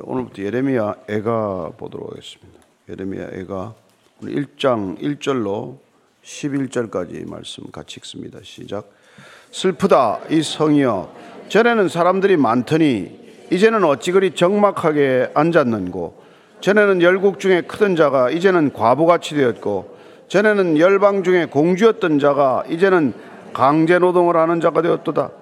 오늘부터 예레미야 애가 보도록 하겠습니다. 예레미야 애가 1장 1절로 11절까지 말씀 같이 읽습니다. 시작. 슬프다 이 성이여 전에는 사람들이 많더니 이제는 어찌 그리 적막하게 앉았는고 전에는 열국 중에 크던 자가 이제는 과부같이 되었고 전에는 열방 중에 공주였던 자가 이제는 강제 노동을 하는 자가 되었도다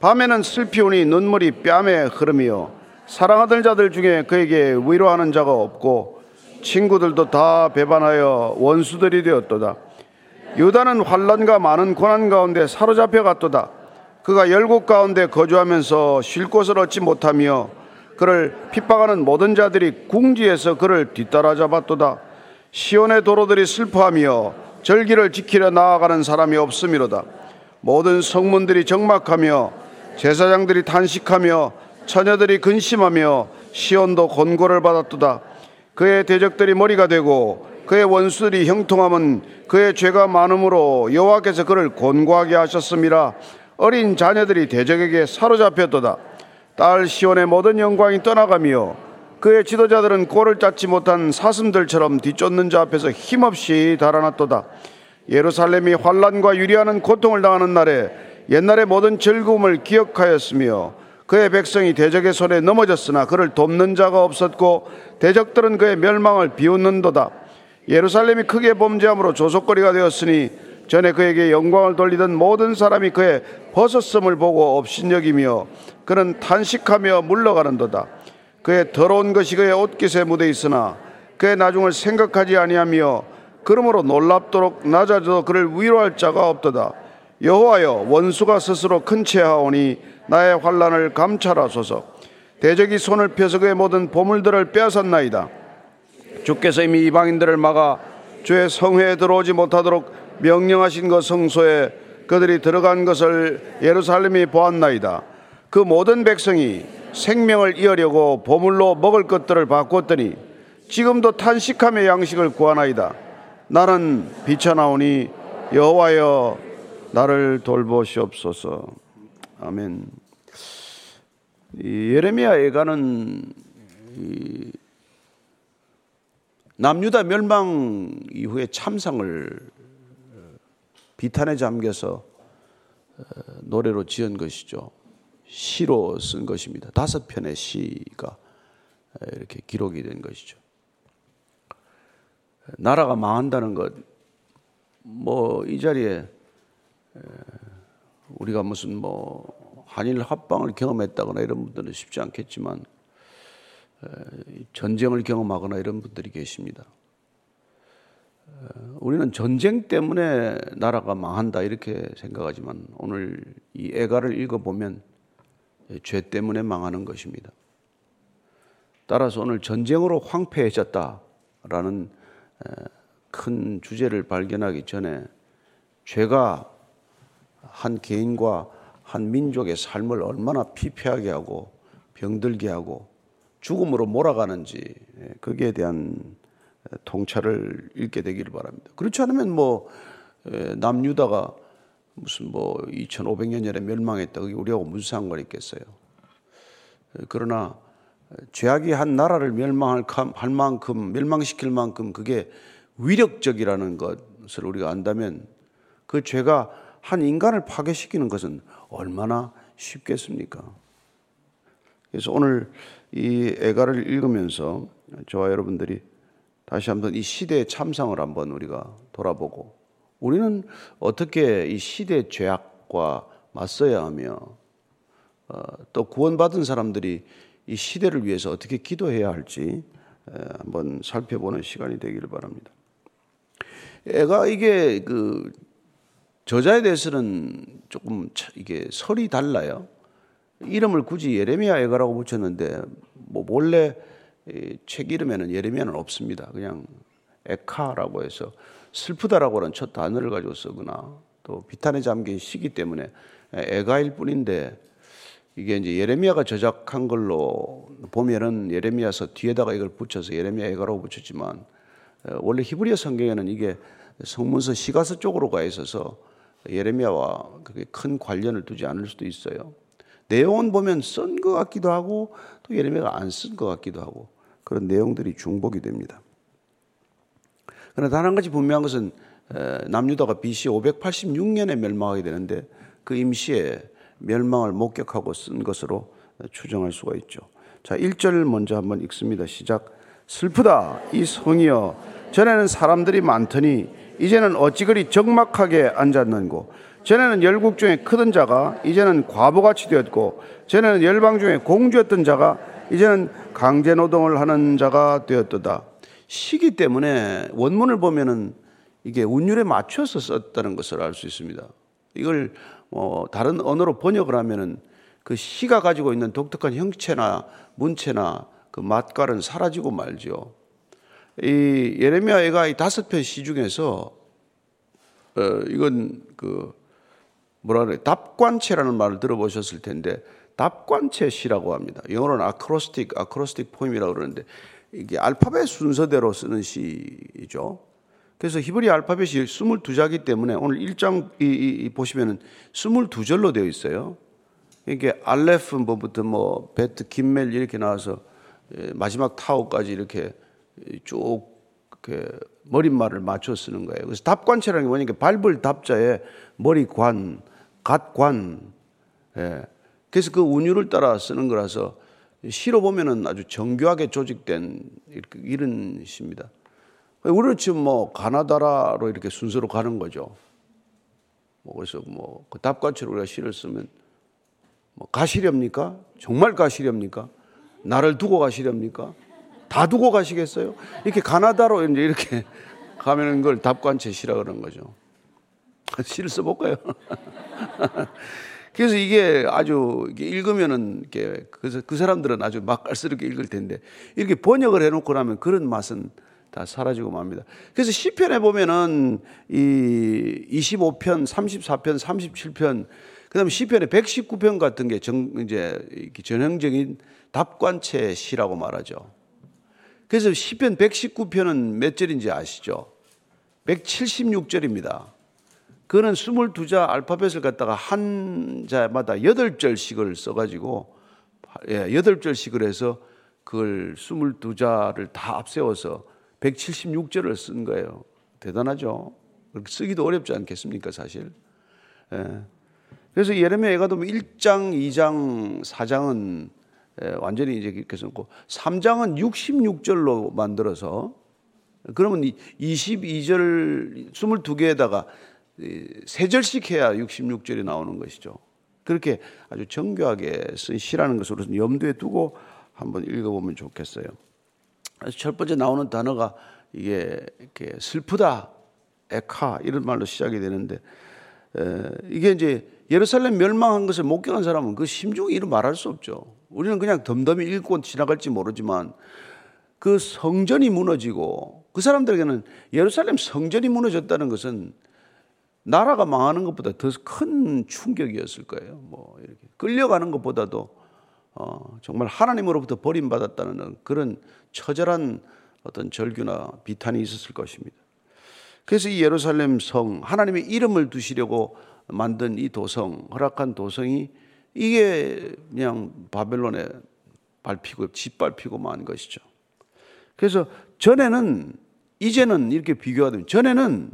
밤에는 슬피우니 눈물이 뺨에 흐름이요 사랑하던 자들 중에 그에게 위로하는 자가 없고 친구들도 다 배반하여 원수들이 되었도다. 유다는 환란과 많은 고난 가운데 사로잡혀 갔도다. 그가 열국 가운데 거주하면서 쉴 곳을 얻지 못하며 그를 핍박하는 모든 자들이 궁지에서 그를 뒤따라 잡았도다. 시온의 도로들이 슬퍼하며 절기를 지키려 나아가는 사람이 없음이로다. 모든 성문들이 적막하며 제사장들이 탄식하며 처녀들이 근심하며 시온도 권고를 받았도다. 그의 대적들이 머리가 되고 그의 원수들이 형통함은 그의 죄가 많음으로 여호와께서 그를 권고하게 하셨음이라 어린 자녀들이 대적에게 사로잡혔도다. 딸 시온의 모든 영광이 떠나가며 그의 지도자들은 꼴을 짰지 못한 사슴들처럼 뒤쫓는 자 앞에서 힘없이 달아났도다. 예루살렘이 환란과 유리하는 고통을 당하는 날에 옛날의 모든 즐거움을 기억하였으며 그의 백성이 대적의 손에 넘어졌으나 그를 돕는 자가 없었고 대적들은 그의 멸망을 비웃는도다. 예루살렘이 크게 범죄함으로 조속거리가 되었으니 전에 그에게 영광을 돌리던 모든 사람이 그의 벗었음을 보고 업신여기며 그는 탄식하며 물러가는도다. 그의 더러운 것이 그의 옷깃에 묻어 있으나 그의 나중을 생각하지 아니하며 그러므로 놀랍도록 낮아져도 그를 위로할 자가 없도다. 여호와여 원수가 스스로 큰 채하오니 나의 환란을 감찰하소서. 대적이 손을 펴서 그의 모든 보물들을 빼앗았나이다. 주께서 이미 이방인들을 막아 주의 성회에 들어오지 못하도록 명령하신 것 성소에 그들이 들어간 것을 예루살렘이 보았나이다. 그 모든 백성이 생명을 이으려고 보물로 먹을 것들을 바꿨더니 지금도 탄식함의 양식을 구하나이다. 나는 비쳐나오니 여호와여 나를 돌보시옵소서. 아멘. 예레미야 예가는 남유다 멸망 이후에 참상을 비탄에 잠겨서 어, 노래로 지은 것이죠. 시로 쓴 것입니다. 다섯 편의 시가 이렇게 기록이 된 것이죠. 나라가 망한다는 것, 뭐 이 자리에 우리가 무슨 뭐 한일 합방을 경험했다거나 이런 분들은 쉽지 않겠지만 전쟁을 경험하거나 이런 분들이 계십니다. 우리는 전쟁 때문에 나라가 망한다 이렇게 생각하지만 오늘 이 애가를 읽어보면 죄 때문에 망하는 것입니다. 따라서 오늘 전쟁으로 황폐해졌다라는 큰 주제를 발견하기 전에 죄가 한 개인과 한 민족의 삶을 얼마나 피폐하게 하고 병들게 하고 죽음으로 몰아가는지 예, 거기에 대한 통찰을 읽게 되기를 바랍니다. 그렇지 않으면 뭐 예, 남유다가 무슨 뭐 2500년 전에 멸망했다. 그게 우리하고 무슨 상관이 있겠어요. 예, 그러나 죄악이 한 나라를 멸망할 만큼 멸망시킬 만큼 그게 위력적이라는 것을 우리가 안다면 그 죄가 한 인간을 파괴시키는 것은 얼마나 쉽겠습니까? 그래서 오늘 이 애가를 읽으면서 저와 여러분들이 다시 한번 이 시대의 참상을 한번 우리가 돌아보고 우리는 어떻게 이 시대의 죄악과 맞서야 하며 어, 또 구원받은 사람들이 이 시대를 위해서 어떻게 기도해야 할지 한번 살펴보는 시간이 되기를 바랍니다. 애가 이게 그 저자에 대해서는 조금 이게 설이 달라요. 이름을 굳이 예레미야 애가라고 붙였는데 뭐 원래 책 이름에는 예레미야는 없습니다. 그냥 에카라고 해서 슬프다라고 하는 첫 단어를 가지고 쓰거나 또 비탄에 잠긴 시기 때문에 애가일 뿐인데 이게 이제 예레미야가 저작한 걸로 보면은 예레미야서 뒤에다가 이걸 붙여서 예레미야 애가라고 붙였지만 원래 히브리어 성경에는 이게 성문서 시가서 쪽으로 가 있어서 예레미야와 그게 큰 관련을 두지 않을 수도 있어요. 내용은 보면 쓴 것 같기도 하고 또 예레미야가 안 쓴 것 같기도 하고 그런 내용들이 중복이 됩니다. 그러나 단한 가지 분명한 것은 남유다가 BC 586년에 멸망하게 되는데 그 임시에 멸망을 목격하고 쓴 것으로 추정할 수가 있죠. 자, 1절 먼저 한번 읽습니다. 시작. 슬프다 이 성이여 전에는 사람들이 많더니 이제는 어찌 그리 적막하게 앉았는고 전에는 열국 중에 크던 자가 이제는 과부같이 되었고 전에는 열방 중에 공주였던 자가 이제는 강제 노동을 하는 자가 되었도다. 시기 때문에 원문을 보면은 이게 운율에 맞춰서 썼다는 것을 알 수 있습니다. 이걸 뭐 다른 언어로 번역을 하면은 그 시가 가지고 있는 독특한 형체나 문체나 그 맛깔은 사라지고 말죠. 이 예레미야가 이 다섯 편 시 중에서 어 이건 그 뭐라 그래 답관체라는 말을 들어보셨을 텐데 답관체 시라고 합니다. 영어로는 아크로스틱 아크로스틱 포임이라고 그러는데 이게 알파벳 순서대로 쓰는 시죠. 그래서 히브리 알파벳이 22자기 때문에 오늘 1장 이, 이, 이 보시면은 22절로 되어 있어요. 이게 알레프 뭐부터 뭐 베트 김멜 이렇게 나와서 예, 마지막 타오까지 이렇게 쭉 이렇게 머릿말을 맞춰 쓰는 거예요. 그래서 답관체라는 게 뭐냐면 밟을 답자에 머리관, 갓관. 예. 그래서 그 운율을 따라 쓰는 거라서 시로 보면은 아주 정교하게 조직된 이런 시입니다. 우리는 지금 뭐 가나다라로 이렇게 순서로 가는 거죠. 뭐 그래서 뭐 그 답관체로 우리가 시를 쓰면 뭐 가시렵니까? 정말 가시렵니까? 나를 두고 가시렵니까? 다 두고 가시겠어요? 이렇게 가나다로 이제 이렇게 가면은 그걸 답관체 시라 그러는 거죠. 시를 써볼까요? 그래서 이게 아주 읽으면은 이렇게 그래서 그 사람들은 아주 맛깔스럽게 읽을 텐데 이렇게 번역을 해놓고 나면 그런 맛은 다 사라지고 맙니다. 그래서 시편에 보면은 이 25편, 34편, 37편, 그다음에 시편의 119편 같은 게 정, 이제 전형적인 답관체 시라고 말하죠. 그래서 시편 119편은 몇 절인지 아시죠? 176절입니다. 그는 22자 알파벳을 갖다가 한 자마다 8절씩을 써가지고, 예, 8절씩을 해서 그걸 22자를 다 앞세워서 176절을 쓴 거예요. 대단하죠? 쓰기도 어렵지 않겠습니까, 사실? 예. 그래서 예레미야 애가도 1장, 2장, 4장은 완전히 이제 이렇게 썼고 3장은 66절로 만들어서 그러면 22절 22개에다가 세 절씩 해야 66절이 나오는 것이죠. 그렇게 아주 정교하게 쓴 시라는 것으로 염두에 두고 한번 읽어보면 좋겠어요. 첫 번째 나오는 단어가 이게 이렇게 슬프다, 에카 이런 말로 시작이 되는데 이게 이제 예루살렘 멸망한 것을 목격한 사람은 그 심중이 이루 말할 수 없죠. 우리는 그냥 덤덤히 읽고 지나갈지 모르지만 그 성전이 무너지고 그 사람들에게는 예루살렘 성전이 무너졌다는 것은 나라가 망하는 것보다 더 큰 충격이었을 거예요. 뭐 이렇게 끌려가는 것보다도 어, 정말 하나님으로부터 버림받았다는 그런 처절한 어떤 절규나 비탄이 있었을 것입니다. 그래서 이 예루살렘 성 하나님의 이름을 두시려고 만든 이 도성, 허락한 도성이 이게 그냥 바벨론에 밟히고 짓밟히고 만 것이죠. 그래서 전에는 이제는 이렇게 비교하면 전에는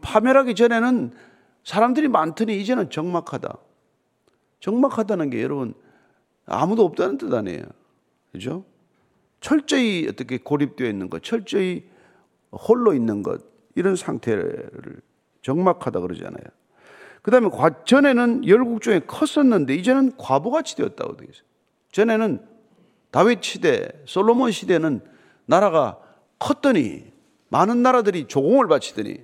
파멸하기 전에는 사람들이 많더니 이제는 적막하다. 적막하다는 게 여러분 아무도 없다는 뜻 아니에요. 그죠? 철저히 어떻게 고립되어 있는 것, 철저히 홀로 있는 것, 이런 상태를 적막하다 그러잖아요. 그 다음에 전에는 열국 중에 컸었는데 이제는 과부같이 되었다고 되어 있어요. 전에는 다윗 시대, 솔로몬 시대는 나라가 컸더니 많은 나라들이 조공을 바치더니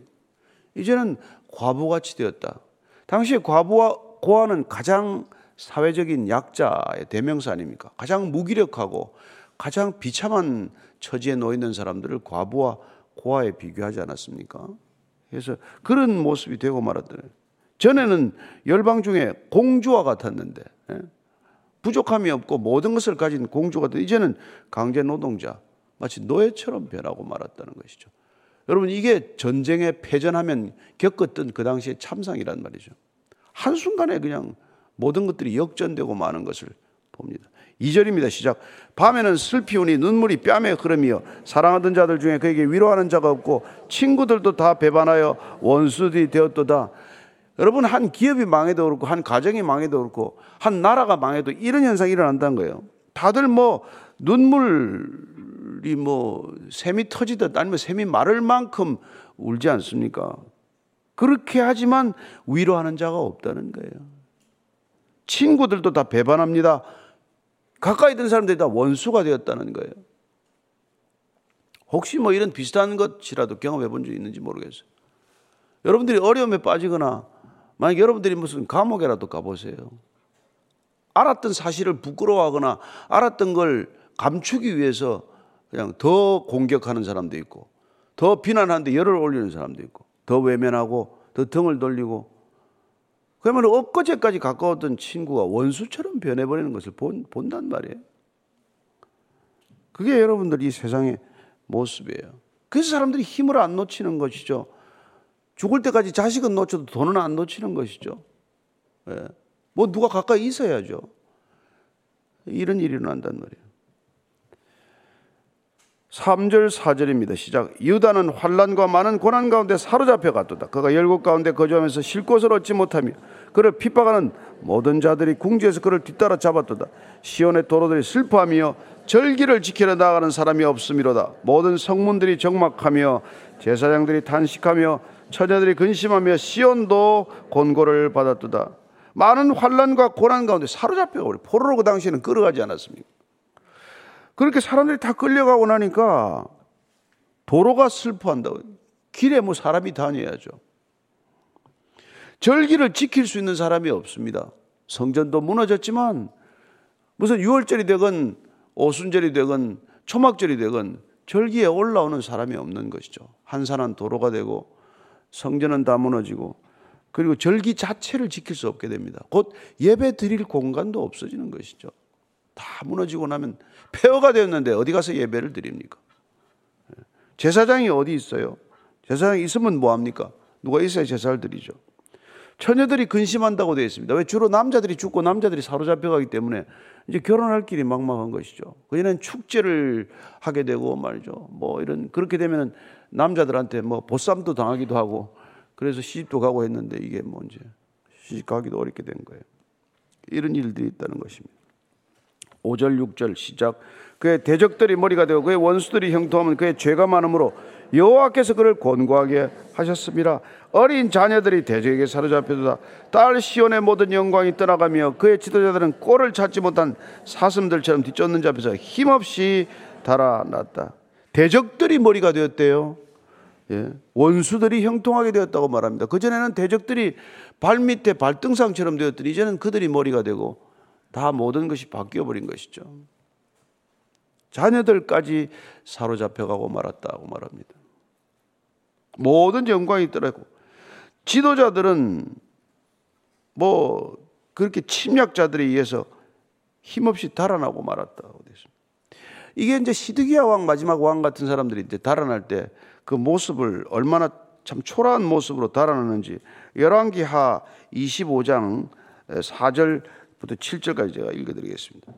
이제는 과부같이 되었다. 당시에 과부와 고아는 가장 사회적인 약자의 대명사 아닙니까? 가장 무기력하고 가장 비참한 처지에 놓여 있는 사람들을 과부와 고아에 비교하지 않았습니까? 그래서 그런 모습이 되고 말았더니 전에는 열방 중에 공주와 같았는데 예? 부족함이 없고 모든 것을 가진 공주가 되 이제는 강제 노동자 마치 노예처럼 변하고 말았다는 것이죠. 여러분 이게 전쟁에 패전하면 겪었던 그 당시의 참상이란 말이죠. 한순간에 그냥 모든 것들이 역전되고 마는 것을 봅니다. 2절입니다. 시작. 밤에는 슬피 우니 눈물이 뺨에 흐르며 사랑하던 자들 중에 그에게 위로하는 자가 없고 친구들도 다 배반하여 원수들이 되었도다. 여러분 한 기업이 망해도 그렇고 한 가정이 망해도 그렇고 한 나라가 망해도 이런 현상이 일어난다는 거예요. 다들 뭐 눈물이 뭐 샘이 터지듯 아니면 샘이 마를 만큼 울지 않습니까? 그렇게 하지만 위로하는 자가 없다는 거예요. 친구들도 다 배반합니다. 가까이 든 사람들이 다 원수가 되었다는 거예요. 혹시 뭐 이런 비슷한 것이라도 경험해 본 적 있는지 모르겠어요. 여러분들이 어려움에 빠지거나 만약 여러분들이 무슨 감옥에라도 가보세요. 알았던 사실을 부끄러워하거나 알았던 걸 감추기 위해서 그냥 더 공격하는 사람도 있고 더 비난하는데 열을 올리는 사람도 있고 더 외면하고 더 등을 돌리고 그러면 엊그제까지 가까웠던 친구가 원수처럼 변해버리는 것을 본, 본단 말이에요. 그게 여러분들 이 세상의 모습이에요. 그래서 사람들이 힘을 안 놓치는 것이죠. 죽을 때까지 자식은 놓쳐도 돈은 안 놓치는 것이죠. 예. 뭐 누가 가까이 있어야죠. 이런 일이 일어난단 말이에요. 3절 4절입니다. 시작. 유다는 환란과 많은 고난 가운데 사로잡혀 갔도다. 그가 열국 가운데 거주하면서 쉴 곳을 얻지 못하며 그를 핍박하는 모든 자들이 궁지에서 그를 뒤따라 잡았도다. 시온의 도로들이 슬퍼하며 절기를 지키려 나가는 사람이 없음이로다. 모든 성문들이 적막하며 제사장들이 탄식하며 처녀들이 근심하며 시온도 곤고를 받았도다. 많은 환란과 고난 가운데 사로잡혀 우리 포로로 그 당시에는 끌어가지 않았습니까? 그렇게 사람들이 다 끌려가고 나니까 도로가 슬퍼한다고. 길에 뭐 사람이 다녀야죠. 절기를 지킬 수 있는 사람이 없습니다. 성전도 무너졌지만 무슨 6월절이 되건 오순절이 되건 초막절이 되건 절기에 올라오는 사람이 없는 것이죠. 한산한 도로가 되고 성전은 다 무너지고 그리고 절기 자체를 지킬 수 없게 됩니다. 곧 예배 드릴 공간도 없어지는 것이죠. 다 무너지고 나면 폐허가 되었는데 어디 가서 예배를 드립니까? 제사장이 어디 있어요? 제사장이 있으면 뭐 합니까? 누가 있어야 제사를 드리죠. 처녀들이 근심한다고 되어 있습니다. 왜 주로 남자들이 죽고 남자들이 사로잡혀 가기 때문에 이제 결혼할 길이 막막한 것이죠. 그전엔 축제를 하게 되고 말이죠. 뭐 이런 그렇게 되면은 남자들한테 뭐 보쌈도 당하기도 하고 그래서 시집도 가고 했는데 이게 뭐 이제 시집 가기도 어렵게 된 거예요. 이런 일들이 있다는 것입니다. 5절 6절 시작 그의 대적들이 머리가 되고 그의 원수들이 형통하면 그의 죄가 많으므로 여호와께서 그를 권고하게 하셨습니다. 어린 자녀들이 대적에게 사로잡혀도다. 딸 시온의 모든 영광이 떠나가며 그의 지도자들은 꼴을 찾지 못한 사슴들처럼 뒤쫓는 잡에서 힘없이 달아났다. 대적들이 머리가 되었대요. 예. 원수들이 형통하게 되었다고 말합니다. 그전에는 대적들이 발밑에 발등상처럼 되었더니 이제는 그들이 머리가 되고 다 모든 것이 바뀌어 버린 것이죠. 자녀들까지 사로잡혀가고 말았다고 말합니다. 모든 영광이 떠나고 지도자들은 뭐 그렇게 침략자들에 의해서 힘없이 달아나고 말았다고 됐습니다. 이게 이제 시드기야 왕 마지막 왕 같은 사람들이 이제 달아날 때 그 모습을 얼마나 참 초라한 모습으로 달아나는지 열왕기하 25장 4절부터 7절까지 제가 읽어드리겠습니다.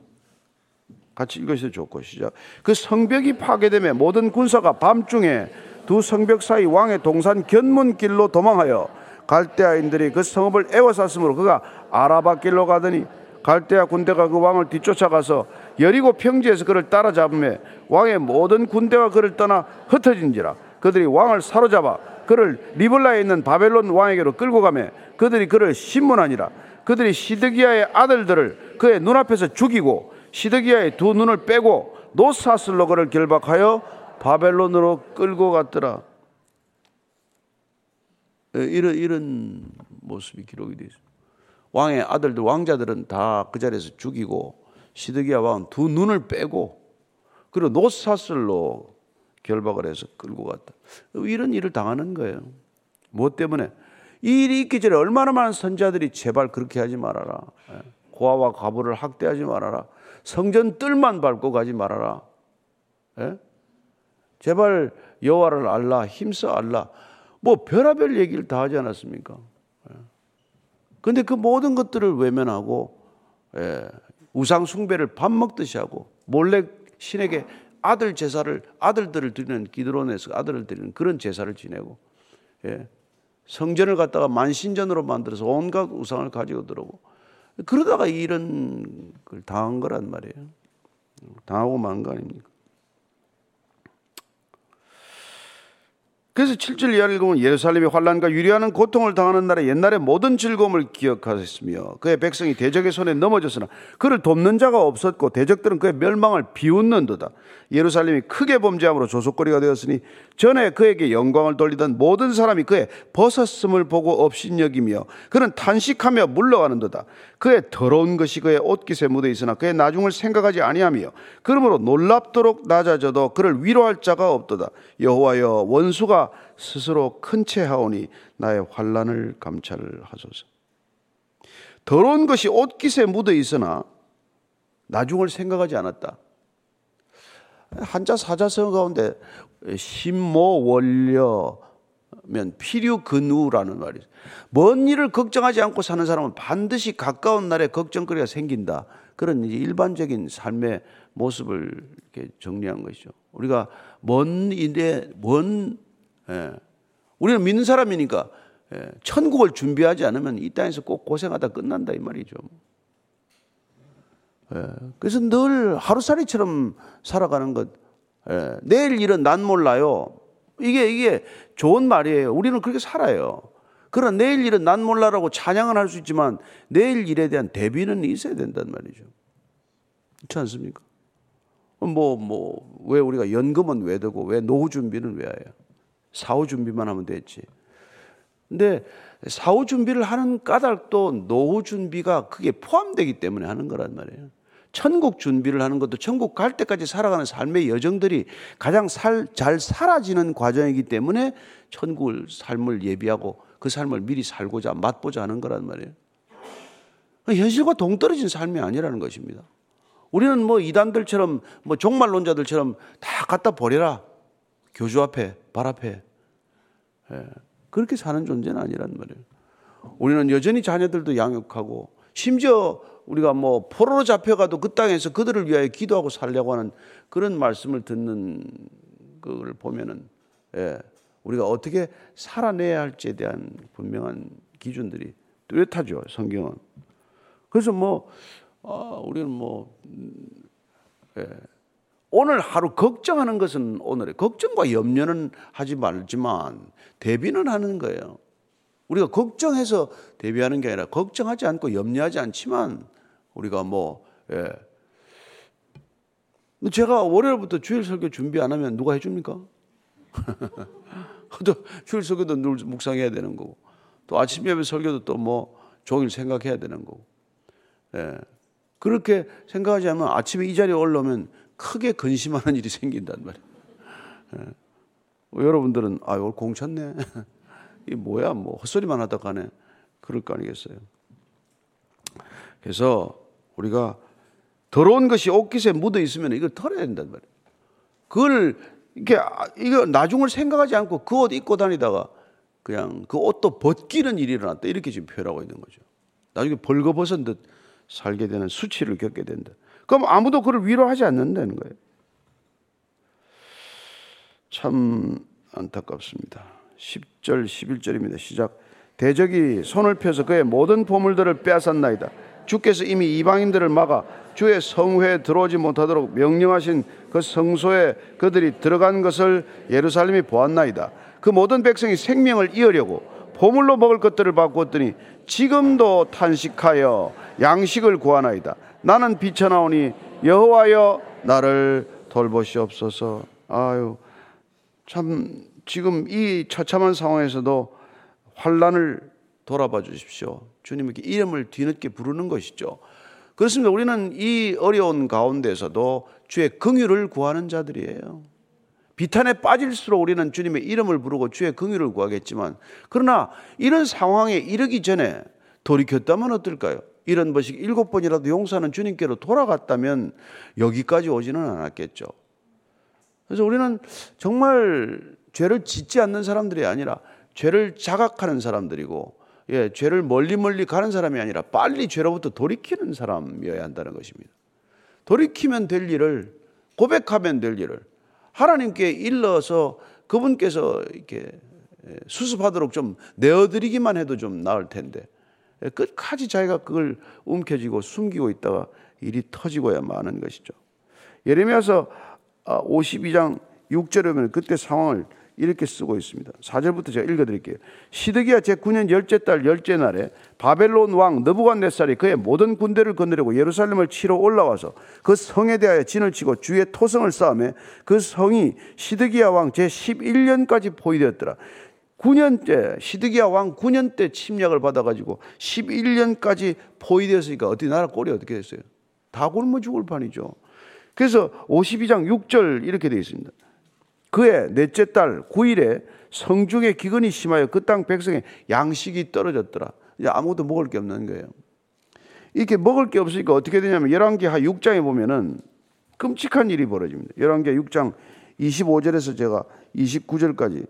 같이 읽으셔도 좋고 시작. 그 성벽이 파괴되며 모든 군사가 밤중에 두 성벽 사이 왕의 동산 견문길로 도망하여 갈대아인들이 그 성읍을 에워쌌으므로 그가 아라바 길로 가더니 갈대아 군대가 그 왕을 뒤쫓아가서 여리고 평지에서 그를 따라잡으며 왕의 모든 군대가 그를 떠나 흩어진지라 그들이 왕을 사로잡아 그를 리블라에 있는 바벨론 왕에게로 끌고 가며 그들이 그를 신문하니라 그들이 시드기야의 아들들을 그의 눈앞에서 죽이고 시드기야의 두 눈을 빼고 노사슬로 그를 결박하여 바벨론으로 끌고 갔더라. 예, 이런 이런 모습이 기록이 되어 있습니다. 왕의 아들들 왕자들은 다 그 자리에서 죽이고 시드기야 왕은 두 눈을 빼고 그리고 노사슬로 결박을 해서 끌고 갔다. 이런 일을 당하는 거예요. 뭐 때문에 이 일이 있기 전에 얼마나 많은 선자들이 제발 그렇게 하지 말아라. 예, 고아와 과부를 학대하지 말아라. 성전 뜰만 밟고 가지 말아라. 예? 제발 여호와를 알라, 힘써 알라. 뭐 별하별 얘기를 다 하지 않았습니까? 예. 근데 그 모든 것들을 외면하고 예, 우상 숭배를 밥 먹듯이 하고 몰래 신에게 아들 제사를 아들들을 드리는 기드론에서 아들을 드리는 그런 제사를 지내고 예, 성전을 갖다가 만신전으로 만들어서 온갖 우상을 가지고 들어오고 그러다가 이런 걸 당한 거란 말이에요. 당하고 만 거 아닙니까? 그래서 7절 이하를 읽으면 예루살렘이 환란과 유리하는 고통을 당하는 날에 옛날의 모든 즐거움을 기억하셨으며 그의 백성이 대적의 손에 넘어졌으나 그를 돕는 자가 없었고 대적들은 그의 멸망을 비웃는도다. 예루살렘이 크게 범죄함으로 조속거리가 되었으니 전에 그에게 영광을 돌리던 모든 사람이 그의 벗었음을 보고 업신여기며 그는 탄식하며 물러가는도다. 그의 더러운 것이 그의 옷깃에 묻어 있으나 그의 나중을 생각하지 아니하며 그러므로 놀랍도록 낮아져도 그를 위로할 자가 없도다. 여호와여 원수가 스스로 큰 채 하오니 나의 환란을 감찰하소서. 더러운 것이 옷깃에 묻어 있으나 나중을 생각하지 않았다. 한자 사자성 가운데 신모 원려면 필요 근우라는 말이. 먼 일을 걱정하지 않고 사는 사람은 반드시 가까운 날에 걱정거리가 생긴다. 그런 일반적인 삶의 모습을 이렇게 정리한 것이죠. 우리가 먼 일에 먼 예. 우리는 믿는 사람이니까 예. 천국을 준비하지 않으면 이 땅에서 꼭 고생하다 끝난다 이 말이죠. 예. 그래서 늘 하루살이처럼 살아가는 것. 예. 내일 일은 난 몰라요. 이게 이게 좋은 말이에요. 우리는 그렇게 살아요. 그러나 내일 일은 난 몰라라고 찬양은 할 수 있지만 내일 일에 대한 대비는 있어야 된단 말이죠. 그렇지 않습니까? 뭐, 뭐, 왜 우리가 연금은 왜 되고 왜 노후 준비는 왜 해요? 사후 준비만 하면 됐지. 근데 사후 준비를 하는 까닭도 노후 준비가 그게 포함되기 때문에 하는 거란 말이에요. 천국 준비를 하는 것도 천국 갈 때까지 살아가는 삶의 여정들이 가장 살, 잘 사라지는 과정이기 때문에 천국을 삶을 예비하고 그 삶을 미리 살고자 맛보자 하는 거란 말이에요. 현실과 동떨어진 삶이 아니라는 것입니다. 우리는 뭐 이단들처럼 뭐 종말론자들처럼 다 갖다 버려라. 교주 앞에, 발 앞에. 예, 그렇게 사는 존재는 아니란 말이에요. 우리는 여전히 자녀들도 양육하고 심지어 우리가 뭐 포로로 잡혀가도 그 땅에서 그들을 위하여 기도하고 살려고 하는 그런 말씀을 듣는 걸 보면은 예, 우리가 어떻게 살아내야 할지에 대한 분명한 기준들이 뚜렷하죠 성경은. 그래서 뭐 어, 우리는 뭐 음, 예, 오늘 하루 걱정하는 것은 오늘의 걱정과 염려는 하지 말지만 대비는 하는 거예요. 우리가 걱정해서 대비하는 게 아니라 걱정하지 않고 염려하지 않지만 우리가 뭐 예. 제가 월요일부터 주일 설교 준비 안 하면 누가 해줍니까? 또 주일 설교도 늘 묵상해야 되는 거고 또 아침 예배 설교도 또 뭐 종일 생각해야 되는 거고 예. 그렇게 생각하지 않으면 아침에 이 자리에 올라오면 크게 근심하는 일이 생긴단 말이에요. 예. 뭐 여러분들은 아 오늘 공쳤네. 이 뭐야 뭐 헛소리만 하다 가네. 그럴 거 아니겠어요. 그래서 우리가 더러운 것이 옷깃에 묻어 있으면 이걸 털어야 된단 말이에요. 그걸 이게 이거 나중을 생각하지 않고 그 옷 입고 다니다가 그냥 그 옷도 벗기는 일이 일어났다 이렇게 지금 표현하고 있는 거죠. 나중에 벌거벗은 듯 살게 되는 수치를 겪게 된다. 그럼 아무도 그를 위로하지 않는다는 거예요. 참 안타깝습니다. 10절, 11절입니다. 시작. 대적이 손을 펴서 그의 모든 보물들을 빼앗았나이다. 주께서 이미 이방인들을 막아 주의 성회에 들어오지 못하도록 명령하신 그 성소에 그들이 들어간 것을 예루살렘이 보았나이다. 그 모든 백성이 생명을 이으려고 보물로 먹을 것들을 바꾸었더니 지금도 탄식하여 양식을 구하나이다. 나는 비쳐나오니 여호와여 나를 돌보시옵소서. 아유 참 지금 이 처참한 상황에서도 환란을 돌아봐 주십시오. 주님께 이름을 뒤늦게 부르는 것이죠. 그렇습니다. 우리는 이 어려운 가운데서도 주의 긍휼을 구하는 자들이에요. 비탄에 빠질수록 우리는 주님의 이름을 부르고 주의 긍휼을 구하겠지만 그러나 이런 상황에 이르기 전에 돌이켰다면 어떨까요? 이런 번씩 일곱 번이라도 용서하는 주님께로 돌아갔다면 여기까지 오지는 않았겠죠. 그래서 우리는 정말 죄를 짓지 않는 사람들이 아니라 죄를 자각하는 사람들이고 예, 죄를 멀리 멀리 가는 사람이 아니라 빨리 죄로부터 돌이키는 사람이어야 한다는 것입니다. 돌이키면 될 일을 고백하면 될 일을 하나님께 일러서 그분께서 이렇게 예, 수습하도록 좀 내어드리기만 해도 좀 나을 텐데 예, 끝까지 자기가 그걸 움켜쥐고 숨기고 있다가 일이 터지고야 마는 것이죠. 예레미야서 52장 아, 6절에 보면 그때 상황을 이렇게 쓰고 있습니다. 4절부터 제가 읽어드릴게요. 시드기야 제9년 열째 달 열째 날에 바벨론 왕 느부갓네살이 그의 모든 군대를 거느리고 예루살렘을 치러 올라와서 그 성에 대하여 진을 치고 주의 토성을 쌓음에 그 성이 시드기야 왕 제11년까지 포위되었더라. 9년째 시드기야 왕 9년 때 침략을 받아가지고 11년까지 포위되었으니까 어디 나라 꼴이 어떻게 됐어요? 다 굶어 죽을 판이죠. 그래서 52장 6절 이렇게 되어 있습니다. 그의 넷째 달 9일에 성중에 기근이 심하여 그 땅 백성의 양식이 떨어졌더라. 이제 아무것도 먹을 게 없는 거예요. 이렇게 먹을 게 없으니까 어떻게 되냐면 열왕기하 6장에 보면은 끔찍한 일이 벌어집니다. 열왕기 6장 25절에서 제가 29절까지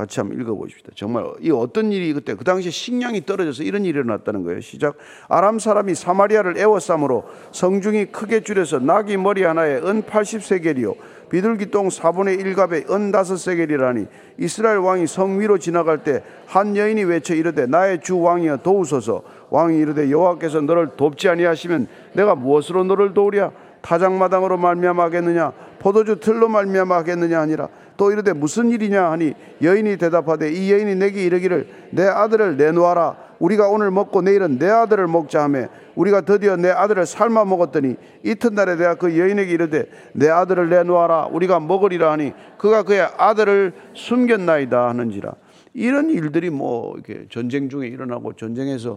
같이 한번 읽어보십시다. 정말 이 어떤 일이 그때 그 당시 식량이 떨어져서 이런 일이 일어났다는 거예요. 시작. 아람 사람이 사마리아를 애워싸므로 성중이 크게 줄여서 나귀 머리 하나에 은 80세겔이요 비둘기 똥 4분의 1갑에 은 5세겔이라니 이스라엘 왕이 성 위로 지나갈 때 한 여인이 외쳐 이르되 나의 주 왕이여 도우소서 왕이 이르되 여호와께서 너를 돕지 아니하시면 내가 무엇으로 너를 도우랴 타작마당으로 말미암하겠느냐 포도주 틀로 말미암하겠느냐 하니라 또 이르되 무슨 일이냐 하니 여인이 대답하되 이 여인이 내게 이르기를 내 아들을 내놓아라. 우리가 오늘 먹고 내일은 내 아들을 먹자 하며 우리가 드디어 내 아들을 삶아 먹었더니 이튿날에 내가 그 여인에게 이르되 내 아들을 내놓아라. 우리가 먹으리라 하니 그가 그의 아들을 숨겼나이다 하는지라. 이런 일들이 뭐 이렇게 전쟁 중에 일어나고 전쟁에서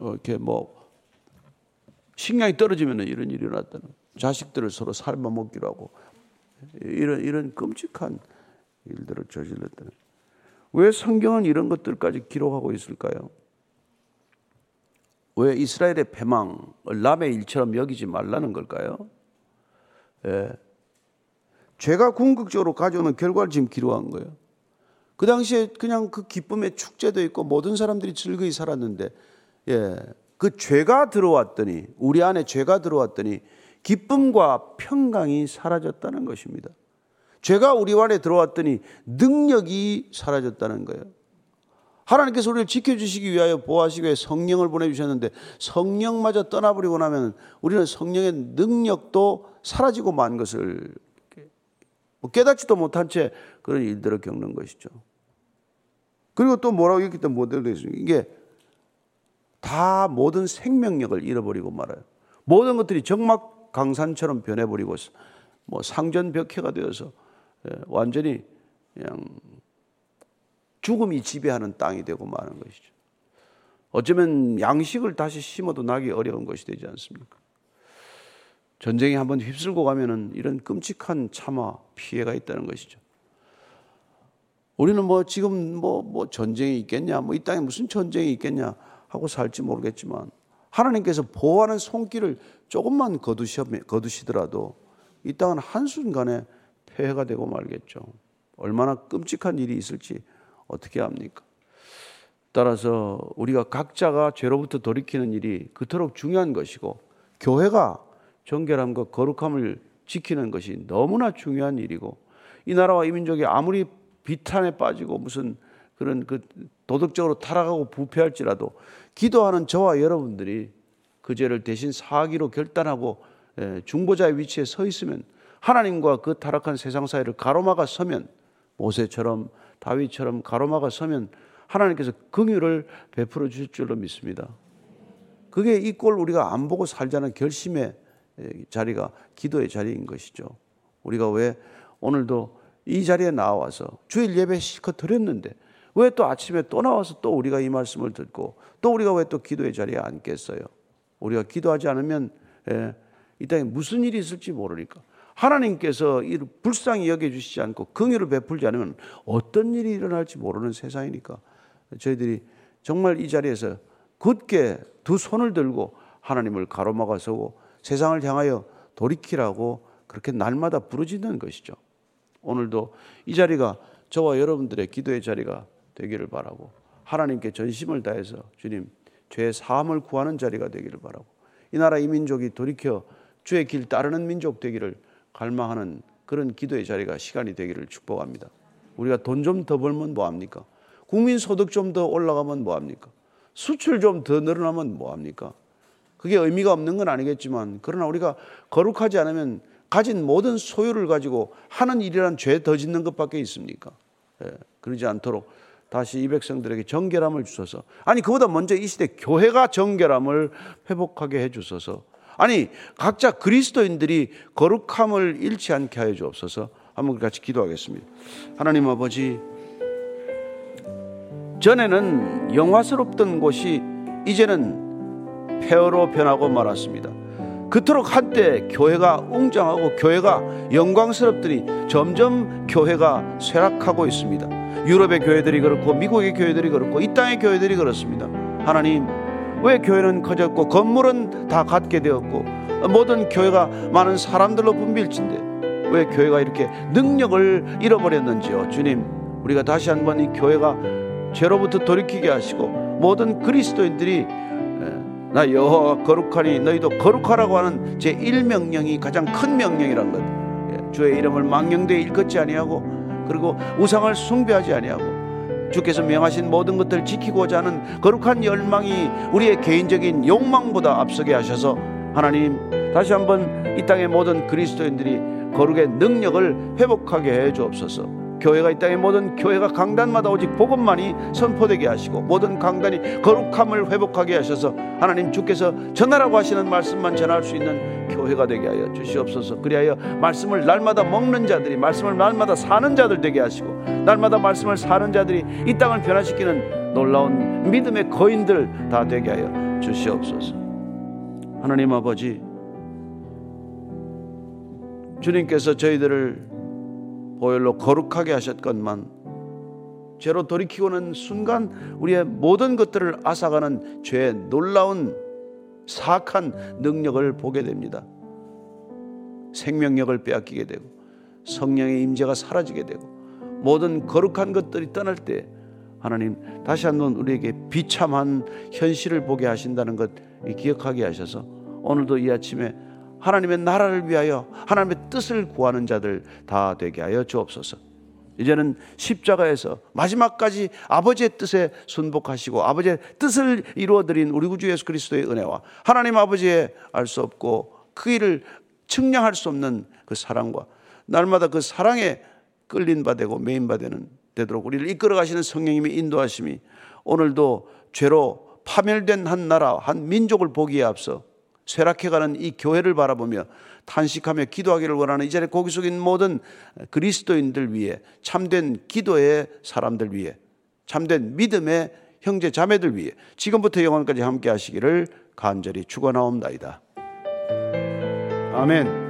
어, 이렇게 뭐 식량이 떨어지면 이런 일이 일어났다는 자식들을 서로 삶아 먹기로 하고 이런 이런 끔찍한 일들을 저질렀다는. 왜 성경은 이런 것들까지 기록하고 있을까요? 왜 이스라엘의 패망을 남의 일처럼 여기지 말라는 걸까요? 예. 죄가 궁극적으로 가져오는 결과를 지금 기록한 거예요. 그 당시에 그냥 그 기쁨의 축제도 있고 모든 사람들이 즐거이 살았는데, 예. 그 죄가 들어왔더니, 우리 안에 죄가 들어왔더니 기쁨과 평강이 사라졌다는 것입니다. 죄가 우리 안에 들어왔더니 능력이 사라졌다는 거예요. 하나님께서 우리를 지켜주시기 위하여 보호하시기 위해 성령을 보내주셨는데 성령마저 떠나버리고 나면 우리는 성령의 능력도 사라지고 만 것을 뭐 깨닫지도 못한 채 그런 일들을 겪는 것이죠. 그리고 또 뭐라고 했기 때문에 모델도 있습니다. 이게 다 모든 생명력을 잃어버리고 말아요. 모든 것들이 정막 강산처럼 변해버리고 뭐 상전벽해가 되어서 예, 완전히 그냥 죽음이 지배하는 땅이 되고 마는 것이죠. 어쩌면 양식을 다시 심어도 나기 어려운 것이 되지 않습니까? 전쟁이 한번 휩쓸고 가면은 이런 끔찍한 참화 피해가 있다는 것이죠. 우리는 뭐 지금 뭐, 뭐 전쟁이 있겠냐, 뭐 이 땅에 무슨 전쟁이 있겠냐 하고 살지 모르겠지만 하나님께서 보호하는 손길을 조금만 거두시더라도 이 땅은 한순간에 폐해가 되고 말겠죠. 얼마나 끔찍한 일이 있을지 어떻게 합니까? 따라서 우리가 각자가 죄로부터 돌이키는 일이 그토록 중요한 것이고 교회가 정결함과 거룩함을 지키는 것이 너무나 중요한 일이고 이 나라와 이 민족이 아무리 비탄에 빠지고 무슨 그런 그 도덕적으로 타락하고 부패할지라도 기도하는 저와 여러분들이 그 죄를 대신 사하기로 결단하고 예, 중보자의 위치에 서 있으면 하나님과 그 타락한 세상 사이를 가로막아 서면 모세처럼 다윗처럼 가로막아 서면 하나님께서 긍휼을 베풀어 주실 줄로 믿습니다. 그게 이 꼴 우리가 안 보고 살자는 결심의 예, 자리가 기도의 자리인 것이죠. 우리가 왜 오늘도 이 자리에 나와서 주일 예배 실컷 드렸는데 왜 또 아침에 또 나와서 또 우리가 이 말씀을 듣고 또 우리가 왜 또 기도의 자리에 앉겠어요? 우리가 기도하지 않으면 예, 이 땅에 무슨 일이 있을지 모르니까 하나님께서 이 불쌍히 여겨주시지 않고 긍휼을 베풀지 않으면 어떤 일이 일어날지 모르는 세상이니까 저희들이 정말 이 자리에서 굳게 두 손을 들고 하나님을 가로막아 서고 세상을 향하여 돌이키라고 그렇게 날마다 부르짖는 것이죠. 오늘도 이 자리가 저와 여러분들의 기도의 자리가 되기를 바라고 하나님께 전심을 다해서 주님 죄의 사함을 구하는 자리가 되기를 바라고 이 나라 이 민족이 돌이켜 주의 길 따르는 민족 되기를 갈망하는 그런 기도의 자리가 시간이 되기를 축복합니다. 우리가 돈 좀 더 벌면 뭐 합니까? 국민 소득 좀 더 올라가면 뭐 합니까? 수출 좀 더 늘어나면 뭐 합니까? 그게 의미가 없는 건 아니겠지만 그러나 우리가 거룩하지 않으면 가진 모든 소유를 가지고 하는 일이란 죄 더 짓는 것밖에 있습니까? 예, 그러지 않도록 다시 이 백성들에게 정결함을 주소서. 아니 그보다 먼저 이 시대 교회가 정결함을 회복하게 해 주소서. 아니 각자 그리스도인들이 거룩함을 잃지 않게 하여 주옵소서. 한번 같이 기도하겠습니다. 하나님 아버지 전에는 영화스럽던 곳이 이제는 폐허로 변하고 말았습니다. 그토록 한때 교회가 웅장하고 교회가 영광스럽더니 점점 교회가 쇠락하고 있습니다. 유럽의 교회들이 그렇고 미국의 교회들이 그렇고 이 땅의 교회들이 그렇습니다. 하나님 왜 교회는 커졌고 건물은 다 갖게 되었고 모든 교회가 많은 사람들로 붐빌진데 왜 교회가 이렇게 능력을 잃어버렸는지요 주님 우리가 다시 한번 이 교회가 죄로부터 돌이키게 하시고 모든 그리스도인들이 나 여호와 거룩하니 너희도 거룩하라고 하는 제 1명령이 가장 큰 명령이란 것. 예, 주의 이름을 망령되이 일컫지 아니하고 그리고 우상을 숭배하지 아니하고 주께서 명하신 모든 것들을 지키고자 하는 거룩한 열망이 우리의 개인적인 욕망보다 앞서게 하셔서 하나님 다시 한번 이 땅의 모든 그리스도인들이 거룩의 능력을 회복하게 해 주옵소서. 교회가 이 땅의 모든 교회가 강단마다 오직 복음만이 선포되게 하시고 모든 강단이 거룩함을 회복하게 하셔서 하나님 주께서 전하라고 하시는 말씀만 전할 수 있는 교회가 되게 하여 주시옵소서. 그리하여 말씀을 날마다 먹는 자들이 말씀을 날마다 사는 자들 되게 하시고 날마다 말씀을 사는 자들이 이 땅을 변화시키는 놀라운 믿음의 거인들 다 되게 하여 주시옵소서. 하나님 아버지 주님께서 저희들을 보혈로 거룩하게 하셨건만 죄로 돌이키고는 순간 우리의 모든 것들을 앗아가는 죄의 놀라운 사악한 능력을 보게 됩니다. 생명력을 빼앗기게 되고 성령의 임재가 사라지게 되고 모든 거룩한 것들이 떠날 때 하나님 다시 한번 우리에게 비참한 현실을 보게 하신다는 것 기억하게 하셔서 오늘도 이 아침에 하나님의 나라를 위하여 하나님의 뜻을 구하는 자들 다 되게 하여 주옵소서. 이제는 십자가에서 마지막까지 아버지의 뜻에 순복하시고 아버지의 뜻을 이루어드린 우리 구주 예수 그리스도의 은혜와 하나님 아버지의 알 수 없고 그 일을 측량할 수 없는 그 사랑과 날마다 그 사랑에 끌린 바 되고 메인 바 되는 되도록 우리를 이끌어 가시는 성령님의 인도하심이 오늘도 죄로 파멸된 한 나라 한 민족을 보기에 앞서 쇠락해가는 이 교회를 바라보며 탄식하며 기도하기를 원하는 이 자리에 고기 속인 모든 그리스도인들 위해 참된 기도의 사람들 위해 참된 믿음의 형제 자매들 위해 지금부터 영원까지 함께 하시기를 간절히 축원하옵나이다. 아멘.